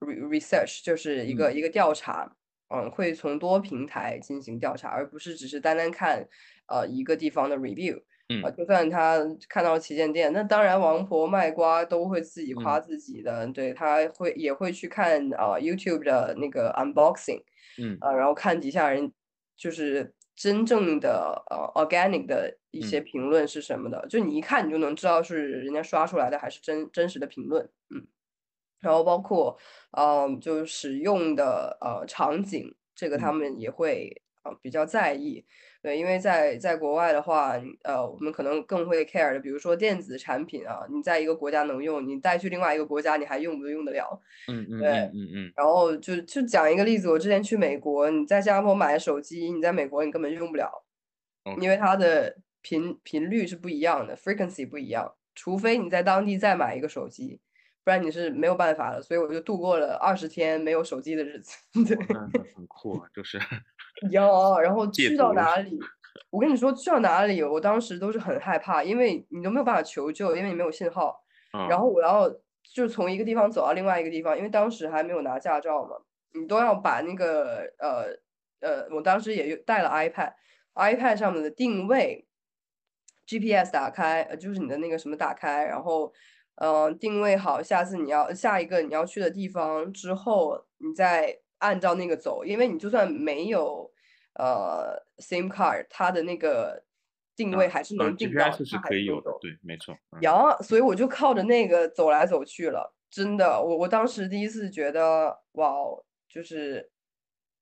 Research 就是一个一个调查，嗯，会从多平台进行调查，而不是只是单单看呃一个地方的 review，嗯，就算他看到旗舰店，那当然王婆卖瓜都会自己夸自己的，对他会也会去看啊 YouTube 的那个 unboxing，嗯，啊，然后看底下人就是真正的呃 organic 的一些评论是什么的，就你一看你就能知道是人家刷出来的还是真真实的评论，嗯。然后包括，嗯，就是使用的呃场景，这个他们也会呃比较在意，对，因为在在国外的话，呃，我们可能更会 care 的，比如说电子产品啊，你在一个国家能用，你带去另外一个国家，你还用不用得了？嗯嗯，对，嗯嗯。然后就就讲一个例子，我之前去美国，你在新加坡买的手机，你在美国你根本用不了，因为它的频频率是不一样的，frequency 不一样，除非你在当地再买一个手机。不然你是没有办法的，所以我就度过了二十天没有手机的日子。对，很酷啊，就是有。然后去到哪里，我跟你说去到哪里，我当时都是很害怕，因为你都没有办法求救，因为你没有信号。然后我要就从一个地方走到另外一个地方，因为当时还没有拿驾照嘛，你都要把那个呃呃，我当时也带了 iPad，iPad 上面的定位 GPS 打开，呃，就是你的那个什么打开，然后。嗯，定位好，下次你要下一个你要去的地方之后，你再按照那个走，因为你就算没有呃 SIM card，它的那个定位还是能定到，是可以有的，对，没错。然后，所以我就靠着那个走来走去了，真的，我我当时第一次觉得，哇，就是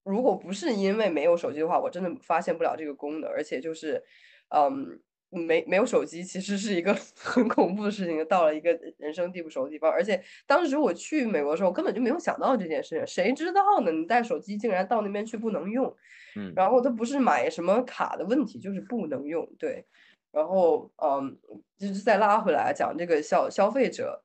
如果不是因为没有手机的话，我真的发现不了这个功能，而且就是，嗯。没没有手机，其实是一个 很恐怖的事情。到了一个人生地不熟的地方，而且当时我去美国的时候，根本就没有想到这件事情。谁知道呢？你带手机竟然到那边去不能用。嗯，然后它不是买什么卡的问题，就是不能用。对，然后嗯，就是再拉回来讲这个消消费者，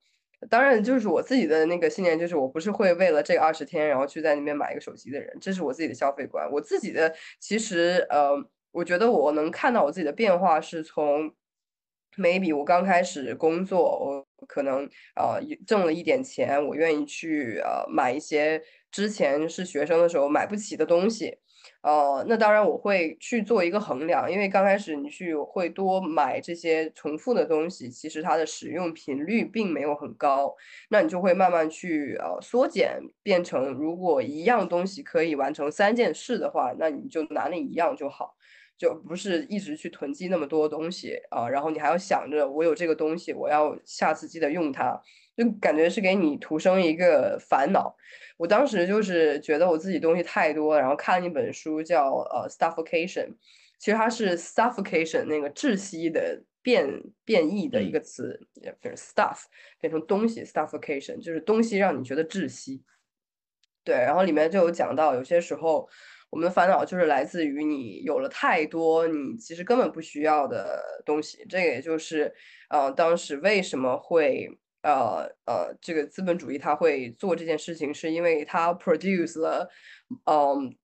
当然就是我自己的那个信念，就是我不是会为了这二十天然后去在那边买一个手机的人，这是我自己的消费观。我自己的其实呃。我觉得我能看到我自己的变化，是从 maybe 我刚开始工作，我可能呃挣了一点钱，我愿意去呃买一些之前是学生的时候买不起的东西，呃，那当然我会去做一个衡量，因为刚开始你去会多买这些重复的东西，其实它的使用频率并没有很高，那你就会慢慢去呃缩减，变成如果一样东西可以完成三件事的话，那你就拿那一样就好。就不是一直去囤积那么多东西啊，然后你还要想着我有这个东西，我要下次记得用它，就感觉是给你徒生一个烦恼。我当时就是觉得我自己东西太多，然后看了一本书叫呃，stuffocation，其实它是 stuffocation 那个窒息的变变异的一嗯个词，就是 stuff 变成东西 stuffication，就是东西让你觉得窒息。对，然后里面就有讲到，有些时候我们的烦恼就是来自于你有了太多你其实根本不需要的东西。这个也就是，呃，当时为什么会呃呃这个资本主义它会做这件事情，是因为它 produce 了，嗯、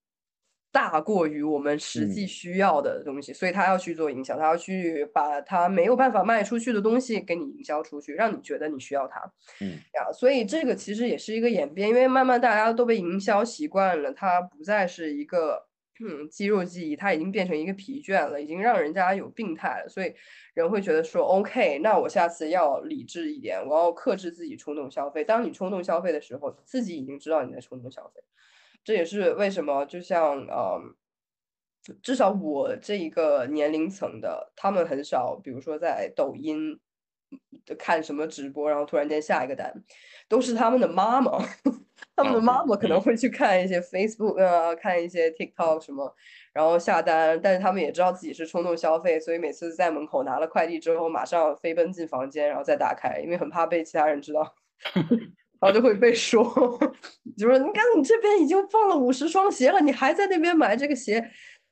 大过于我们实际嗯需要的东西，所以他要去做营销，他要去把他没有办法卖出去的东西给你营销出去，让你觉得你需要它。嗯呀，所以这个其实也是一个演变，因为慢慢大家都被营销习惯了，它不再是一个嗯肌肉记忆，它已经变成一个疲倦了，已经让人家有病态了，所以人会觉得说，OK，那我下次要理智一点，我要克制自己冲动消费。当你冲动消费的时候，自己已经知道你在冲动消费，这也是为什么就像呃。至少我这一个年龄层的，他们很少，比如说在抖音嗯看什么直播，然后突然间下一个单，都是他们的妈妈，他们的妈妈可能嗯会去看一些 Facebook 啊，看一些 TikTok 什么，然后下单，但是他们也知道自己是冲动消费，所以每次在门口拿了快递之后，马上飞奔进房间，然后再打开，因为很怕被其他人知道。然后就会被说，就说你看你这边已经放了五十双鞋了，你还在那边买这个鞋，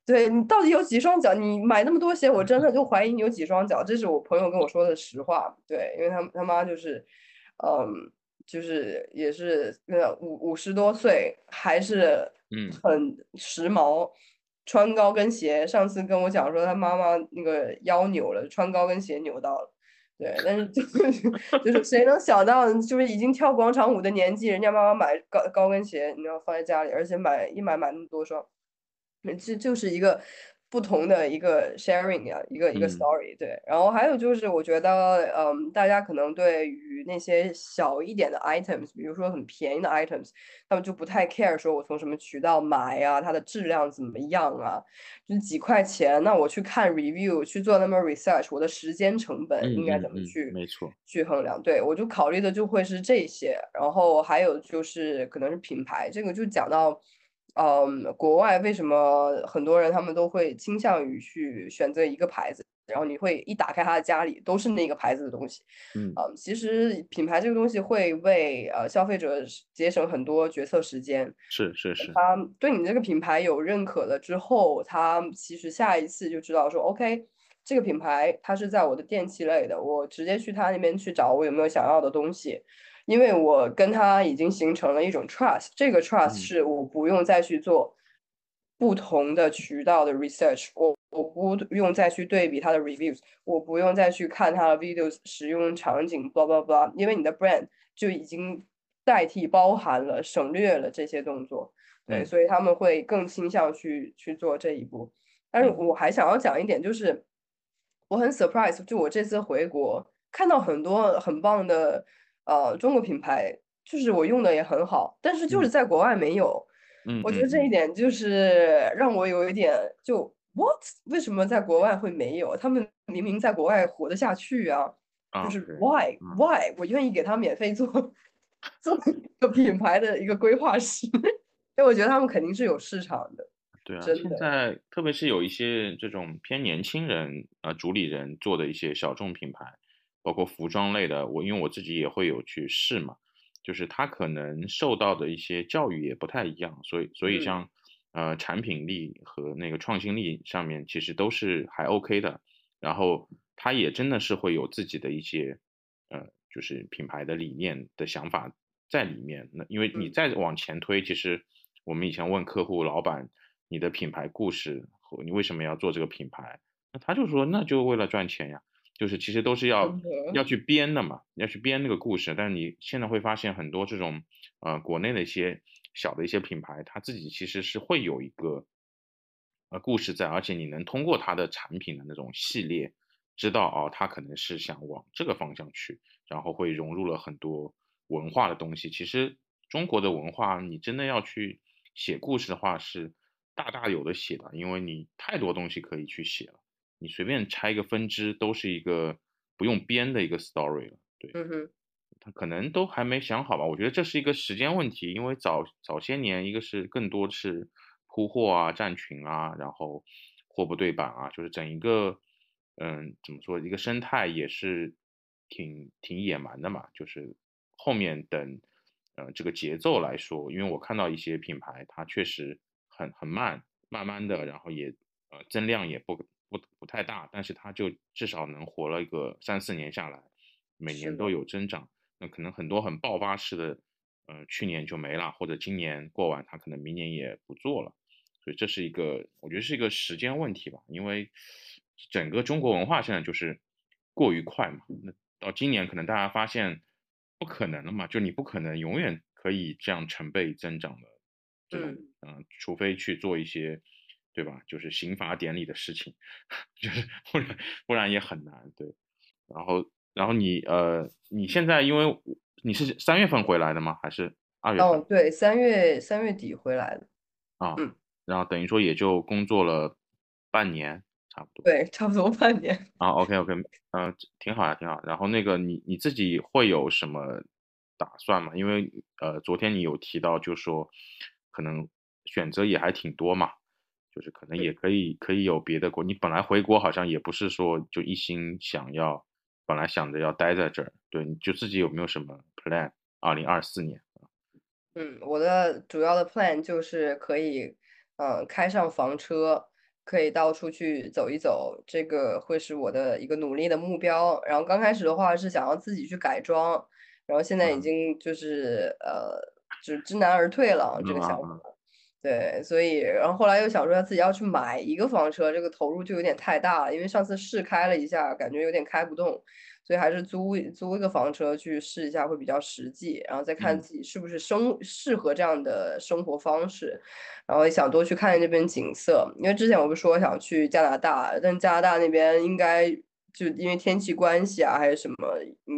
对你到底有几双脚？你买那么多鞋，我真的就怀疑你有几双脚。这是我朋友跟我说的实话，对，因为他他妈就是，嗯，就是也是呃五五十多岁，还是嗯很时髦，穿高跟鞋。上次跟我讲说他妈妈那个腰扭了，穿高跟鞋扭到了。对，但是就是 就是谁能想到，就是已经跳广场舞的年纪，人家妈妈买高高跟鞋，你知道放在家里，而且买一买买那么多双，这就是一个不同的一个 sharing 呀，一个一个嗯 story。对，然后还有就是，我觉得，嗯，大家可能对于那些小一点的 items，比如说很便宜的 items，他们就不太 care 说我从什么渠道买呀，它的质量怎么样啊，就几块钱，那我去看 review，去做那么 research，我的时间成本嗯应该怎么去没错去衡量？对，我就考虑的就会是这些，然后还有就是可能是品牌，这个就讲到。嗯，国外为什么很多人他们都会倾向于去选择一个牌子，然后你会一打开他的家里都是那个牌子的东西。嗯嗯，其实品牌这个东西会为呃消费者节省很多决策时间。是是是他对你这个品牌有认可了之后，他其实下一次就知道说，OK，这个品牌它是在我的电器类的，我直接去他那边去找我有没有想要的东西，因为我跟他已经形成了一种 trust，这个 trust 嗯。是我不用再去做不同的渠道的 research，我我不用再去对比它的 reviews，我不用再去看它的 videos 使用场景，blah blah blah，因为你的 brand 就已经代替包含了省略了这些动作，对，嗯。所以他们会更倾向去去做这一步。但是嗯。我还想要讲一点，就是我很 surprise，就我这次回国看到很多很棒的呃中国品牌，就是我用的也很好，但是就是嗯。在国外没有。嗯。我觉得这一嗯。点就是让我有一点就 what 为什么在国外会没有？他们明明在国外活得下去啊，啊就是 why 嗯。why 我愿意给他免费做 做一个品牌的一个规划师，因为我觉得他们肯定是有市场的。对啊，真的。现在特别是有一些这种偏年轻人呃主理人做的一些小众品牌，包括服装类的，我因为我自己也会有去试嘛，就是他可能受到的一些教育也不太一样，所以所以嗯像呃产品力和那个创新力上面其实都是还 OK 的，然后他也真的是会有自己的一些呃就是品牌的理念的想法在里面。那因为你嗯再往前推，其实我们以前问客户老板。你的品牌故事和你为什么要做这个品牌？那他就说那就为了赚钱呀，就是其实都是要要去编的嘛，要去编那个故事。但是你现在会发现很多这种呃国内的一些小的一些品牌，它自己其实是会有一个呃故事在，而且你能通过它的产品的那种系列，知道哦，它可能是想往这个方向去，然后会融入了很多文化的东西。其实中国的文化，你真的要去写故事的话是。大大有的写的，因为你太多东西可以去写了，你随便拆一个分支都是一个不用编的一个 story 了。对，嗯哼，他可能都还没想好吧？我觉得这是一个时间问题，因为早早些年一个是更多是铺货啊、站群啊，然后货不对版啊，就是整一个嗯，怎么说，一个生态也是挺挺野蛮的嘛，就是后面等，呃，这个节奏来说，因为我看到一些品牌，它确实很很慢，慢慢的，然后也呃增量也不不不太大，但是它就至少能活了一个三四年下来，每年都有增长。那可能很多很爆发式的，呃，去年就没了，或者今年过完，它可能明年也不做了。所以这是一个，我觉得是一个时间问题吧，因为整个中国文化现在就是过于快嘛。那到今年可能大家发现不可能了嘛，就你不可能永远可以这样成倍增长的这种，嗯，除非去做一些，对吧？就是刑罚典礼的事情，就是不然不然也很难。对，然后然后你呃，你现在因为你是三月份回来的吗？还是二月份？哦，对，三月三月底回来的。啊，嗯。然后等于说也就工作了半年，差不多。对，差不多半年。啊，OK OK，嗯，挺好呀，挺好。然后那个你你自己会有什么打算吗？因为呃，昨天你有提到，就说可能选择也还挺多嘛，就是可能也可以可以有别的国。你本来回国好像也不是说就一心想要，本来想着要待在这儿。对，你就自己有没有什么 plan？二零二四年。嗯，我的主要的 plan 就是可以。嗯，开上房车可以到处去走一走，这个会是我的一个努力的目标。然后刚开始的话是想要自己去改装，然后现在已经就是呃，就是知难而退了这个想法。对，所以然后后来又想说自己要去买一个房车，这个投入就有点太大了，因为上次试开了一下，感觉有点开不动。所以还是租租一个房车去试一下会比较实际，然后再看自己是不是生适合这样的生活方式，然后也想多去看这边景色，因为之前我不是说想去加拿大，但加拿大那边应该就因为天气关系啊还是什么，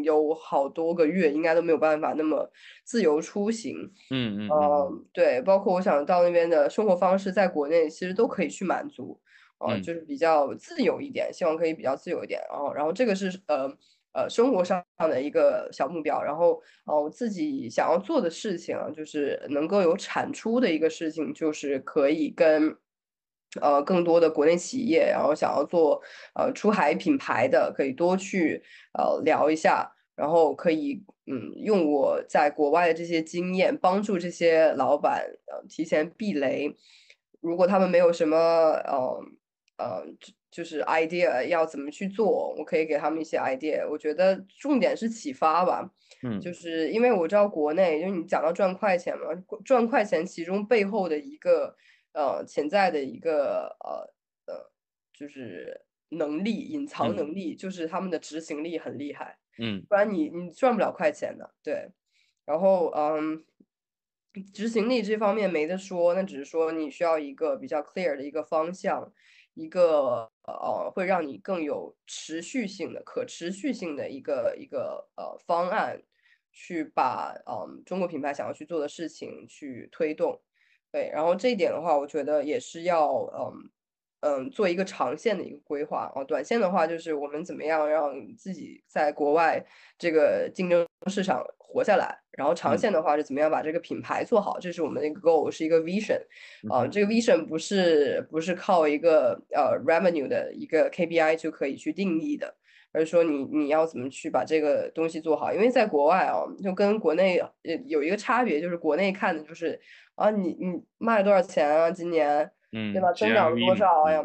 有好多个月应该都没有办法那么自由出行。嗯嗯嗯，对，包括我想到那边的生活方式，在国内其实都可以去满足，呃，就是比较自由一点，希望可以比较自由一点，然后然后这个是呃。呃，生活上的一个小目标，然后，哦，自己想要做的事情啊，就是能够有产出的一个事情，就是可以跟，呃，更多的国内企业，然后想要做呃出海品牌的，可以多去呃聊一下，然后可以嗯用我在国外的这些经验，帮助这些老板呃提前避雷，如果他们没有什么呃呃。就是 idea 要怎么去做，我可以给他们一些 idea。我觉得重点是启发吧，嗯，就是因为我知道国内，就是你讲到赚快钱嘛，赚快钱其中背后的一个呃潜在的一个呃呃就是能力，隐藏能力，就是他们的执行力很厉害，嗯，不然你你赚不了快钱的，对。然后嗯，执行力这方面没得说，那只是说你需要一个比较 clear 的一个方向。一个呃，会让你更有持续性的、可持续性的一个一个呃方案，去把嗯中国品牌想要去做的事情去推动。对，然后这一点的话，我觉得也是要嗯嗯做一个长线的一个规划啊。短线的话，就是我们怎么样让自己在国外这个竞争市场。活下来，然后长线的话是怎么样把这个品牌做好？这是我们的一个 goal，是一个 vision。啊，这个 vision 不是不是靠一个呃 revenue 的一个 KPI 就可以去定义的，而是说你你要怎么去把这个东西做好？因为在国外啊，就跟国内呃有一个差别，就是国内看的就是啊，你你卖了多少钱啊，今年，嗯，对吧？增长了多少呀？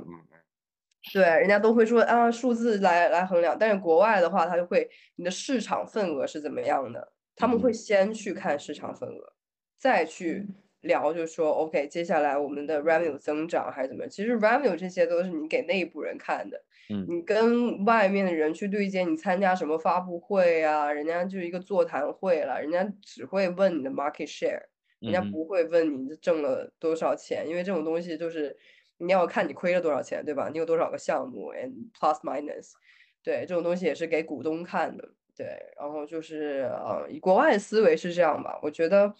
对，人家都会说啊，数字来来衡量。但是国外的话，他就会你的市场份额是怎么样的？他们会先去看市场份额，再去聊，就是说，OK，接下来我们的 revenue 增长还是怎么样？其实 revenue 这些都是你给内部人看的，嗯，你跟外面的人去对接，你参加什么发布会啊，人家就是一个座谈会了，人家只会问你的 market share，人家不会问你挣了多少钱，因为这种东西就是你要看你亏了多少钱，对吧？你有多少个项目，and plus minus，对，这种东西也是给股东看的。对，然后就是呃，以国外的思维是这样吧？我觉得，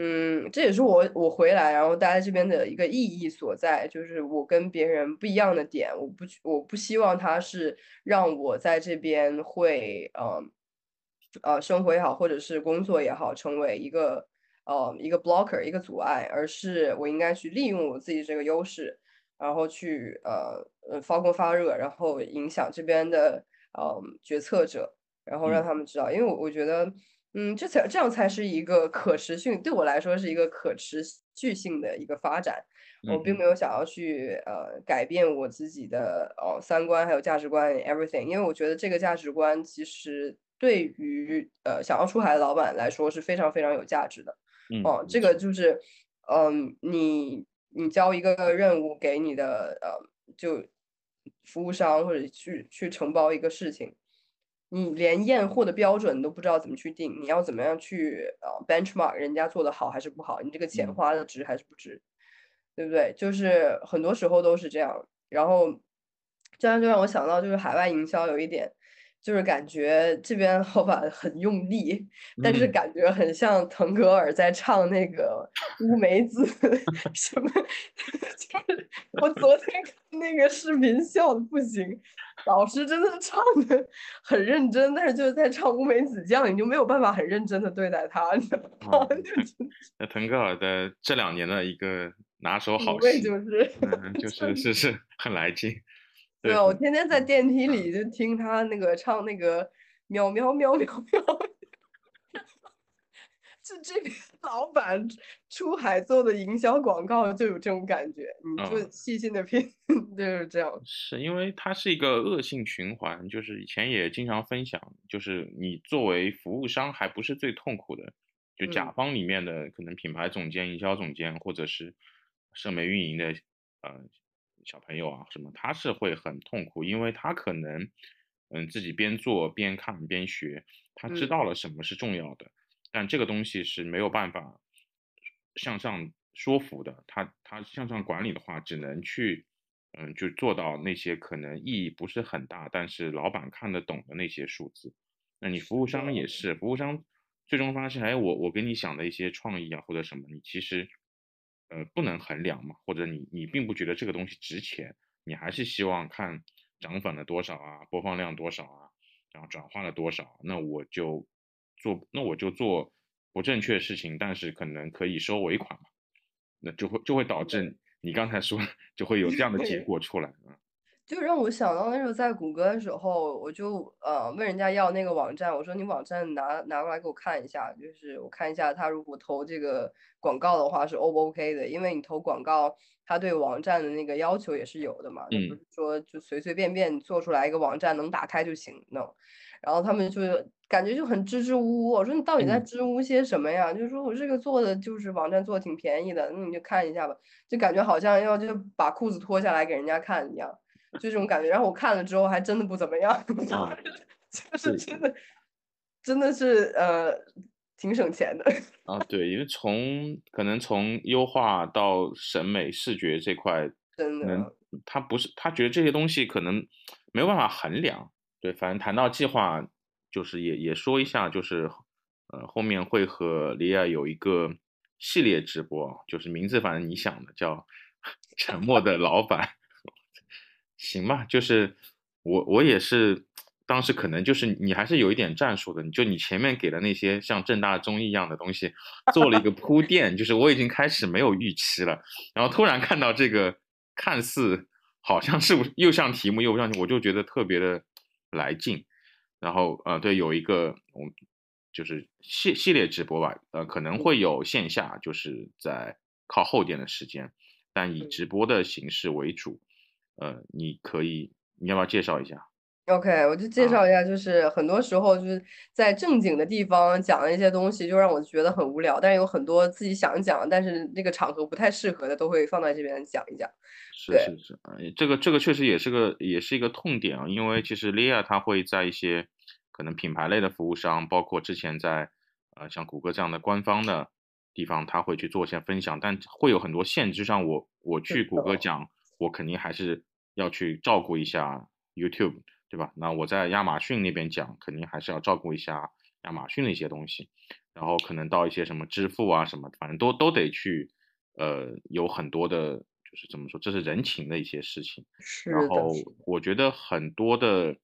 嗯，这也是我我回来然后待在这边的一个意义所在，就是我跟别人不一样的点。我不我不希望他是让我在这边会呃呃生活也好，或者是工作也好，成为一个呃一个 blocker 一个阻碍，而是我应该去利用我自己这个优势，然后去呃呃发光发热，然后影响这边的呃决策者，然后让他们知道，因为我我觉得，嗯，这才这样才是一个可持续，对我来说是一个可持续性的一个发展。我并没有想要去呃改变我自己的哦三观还有价值观 everything，因为我觉得这个价值观其实对于呃想要出海的老板来说是非常非常有价值的。哦，这个就是嗯你。你交一个任务给你的呃，就服务商或者去去承包一个事情，你连验货的标准都不知道怎么去定，你要怎么样去呃 benchmark 人家做的好还是不好？你这个钱花的值还是不值？对不对？就是很多时候都是这样。然后这样就让我想到，就是海外营销有一点。就是感觉这边老板很用力，但是感觉很像腾格尔在唱那个乌梅子 什么。就是我昨天看那个视频笑的不行，老师真的唱的很认真，但是就是在唱乌梅子酱，你就没有办法很认真的对待他。那腾格尔的这两年的一个拿手好戏，就是 就是是是很来劲。对啊，我天天在电梯里就听他那个唱那个喵喵喵喵喵，就这边老板出海做的营销广告就有这种感觉，你就细心的品，就是这样。是因为它是一个恶性循环，就是以前也经常分享，就是你作为服务商还不是最痛苦的，就甲方里面的可能品牌总监、营销总监或者是社媒运营的，呃。小朋友啊，什么他是会很痛苦，因为他可能，嗯，自己边做边看边学，他知道了什么是重要的，但这个东西是没有办法向上说服的。他他向上管理的话，只能去，嗯，就做到那些可能意义不是很大，但是老板看得懂的那些数字。那你服务商也是，服务商最终发现，哎，我我给你想的一些创意啊或者什么，你其实。呃，不能衡量嘛，或者你你并不觉得这个东西值钱，你还是希望看涨粉了多少啊，播放量多少啊，然后转化了多少，那我就做，那我就做不正确的事情，但是可能可以收尾款嘛，那就会就会导致你刚才说就会有这样的结果出来啊。就让我想到那时候在谷歌的时候，我就呃问人家要那个网站，我说你网站拿拿过来给我看一下，就是我看一下他如果投这个广告的话是 O 不 OK 的，因为你投广告，他对网站的那个要求也是有的嘛，不是说就随随便便做出来一个网站能打开就行，no。然后他们就感觉就很支支吾吾，我说你到底在支吾些什么呀？就是说我这个做的就是网站做的挺便宜的，那你就看一下吧，就感觉好像要就把裤子脱下来给人家看一样。就这种感觉，然后我看了之后还真的不怎么样，就是真的，真的是呃挺省钱的 啊。对，因为从可能从优化到审美视觉这块，真的，他不是他觉得这些东西可能没有办法衡量。对，反正谈到计划，就是也也说一下，就是呃后面会和李亚有一个系列直播，就是名字反正你想的叫沉默的老板。行吧，就是我我也是，当时可能就是你还是有一点战术的，就你前面给的那些像正大综艺一样的东西，做了一个铺垫，就是我已经开始没有预期了，然后突然看到这个看似好像是不是又像题目又不像，我就觉得特别的来劲，然后呃对，有一个我就是系系列直播吧，呃可能会有线下，就是在靠后点的时间，但以直播的形式为主。呃，你可以，你要不要介绍一下？OK，我就介绍一下，就是很多时候就是在正经的地方讲一些东西，就让我觉得很无聊。但是有很多自己想讲，但是那个场合不太适合的，都会放在这边讲一讲。是是是，这个这个确实也是个也是一个痛点啊，因为其实 Lia 他会在一些可能品牌类的服务商，包括之前在呃像谷歌这样的官方的地方，他会去做一些分享，但会有很多限制。就像我我去谷歌讲，我肯定还是。要去照顾一下 YouTube，对吧？那我在亚马逊那边讲，肯定还是要照顾一下亚马逊的一些东西。然后可能到一些什么支付啊什么，反正都都得去，呃，有很多的，就是怎么说，这是人情的一些事情。是然后我觉得很多的，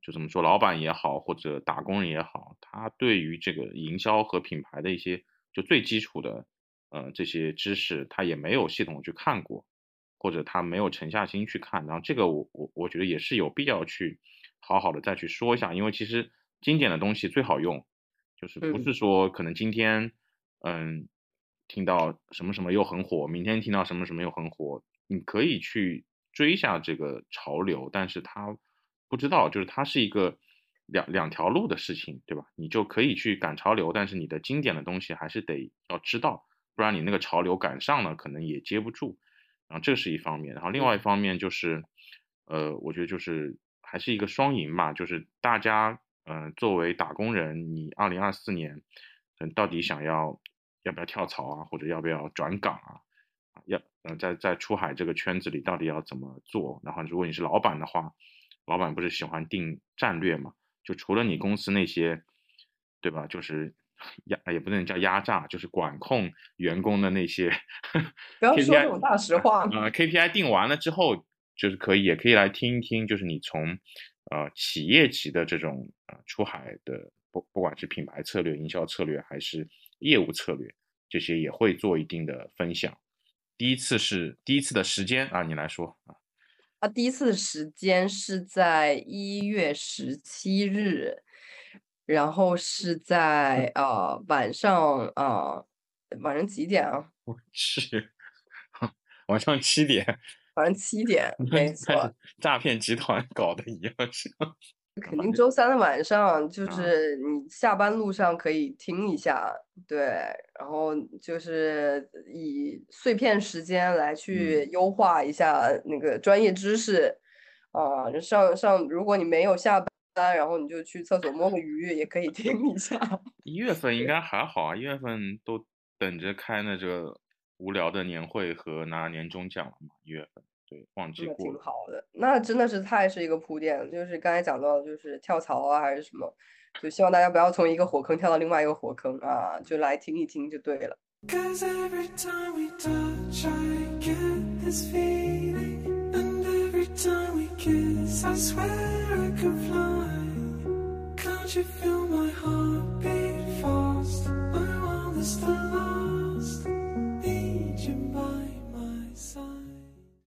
就怎么说，老板也好，或者打工人也好，他对于这个营销和品牌的一些就最基础的，呃，这些知识，他也没有系统去看过。或者他没有沉下心去看，然后这个我我我觉得也是有必要去好好的再去说一下，因为其实经典的东西最好用，就是不是说可能今天嗯听到什么什么又很火，明天听到什么什么又很火，你可以去追一下这个潮流，但是他不知道，就是它是一个两两条路的事情，对吧？你就可以去赶潮流，但是你的经典的东西还是得要知道，不然你那个潮流赶上了，可能也接不住。然后这是一方面，然后另外一方面就是，呃，我觉得就是还是一个双赢嘛，就是大家，嗯，作为打工人，你二零二四年，嗯，到底想要要不要跳槽啊，或者要不要转岗啊，要，呃，在在出海这个圈子里到底要怎么做？然后如果你是老板的话，老板不是喜欢定战略嘛？就除了你公司那些，对吧？就是。压也不能叫压榨，就是管控员工的那些。不要说这种大实话。呃，KPI 定完了之后，就是可以，也可以来听一听，就是你从呃企业级的这种呃出海的，不不管是品牌策略、营销策略还是业务策略，这些也会做一定的分享。第一次是第一次的时间啊，你来说啊。啊，第一次时间是在一月十七日。然后是在呃晚上啊，晚上几点啊？我去，晚上七点。晚上七点，没错。诈骗集团搞的一样是。肯定周三的晚上，就是你下班路上可以听一下，对。然后就是以碎片时间来去优化一下那个专业知识啊，就上上，如果你没有下班。然后你就去厕所摸个鱼，也可以 听一下。一月份应该还好啊，一月份都等着开那个无聊的年会和拿年终奖了嘛。一月份，对，忘记过。挺好的，那真的是太是一个铺垫，就是刚才讲到，就是跳槽啊还是什么，就希望大家不要从一个火坑跳到另外一个火坑啊，就来听一听就对了。Cause every time we time we kiss, I swear I could fly. Can't you feel my heart beat fast? I want this to last.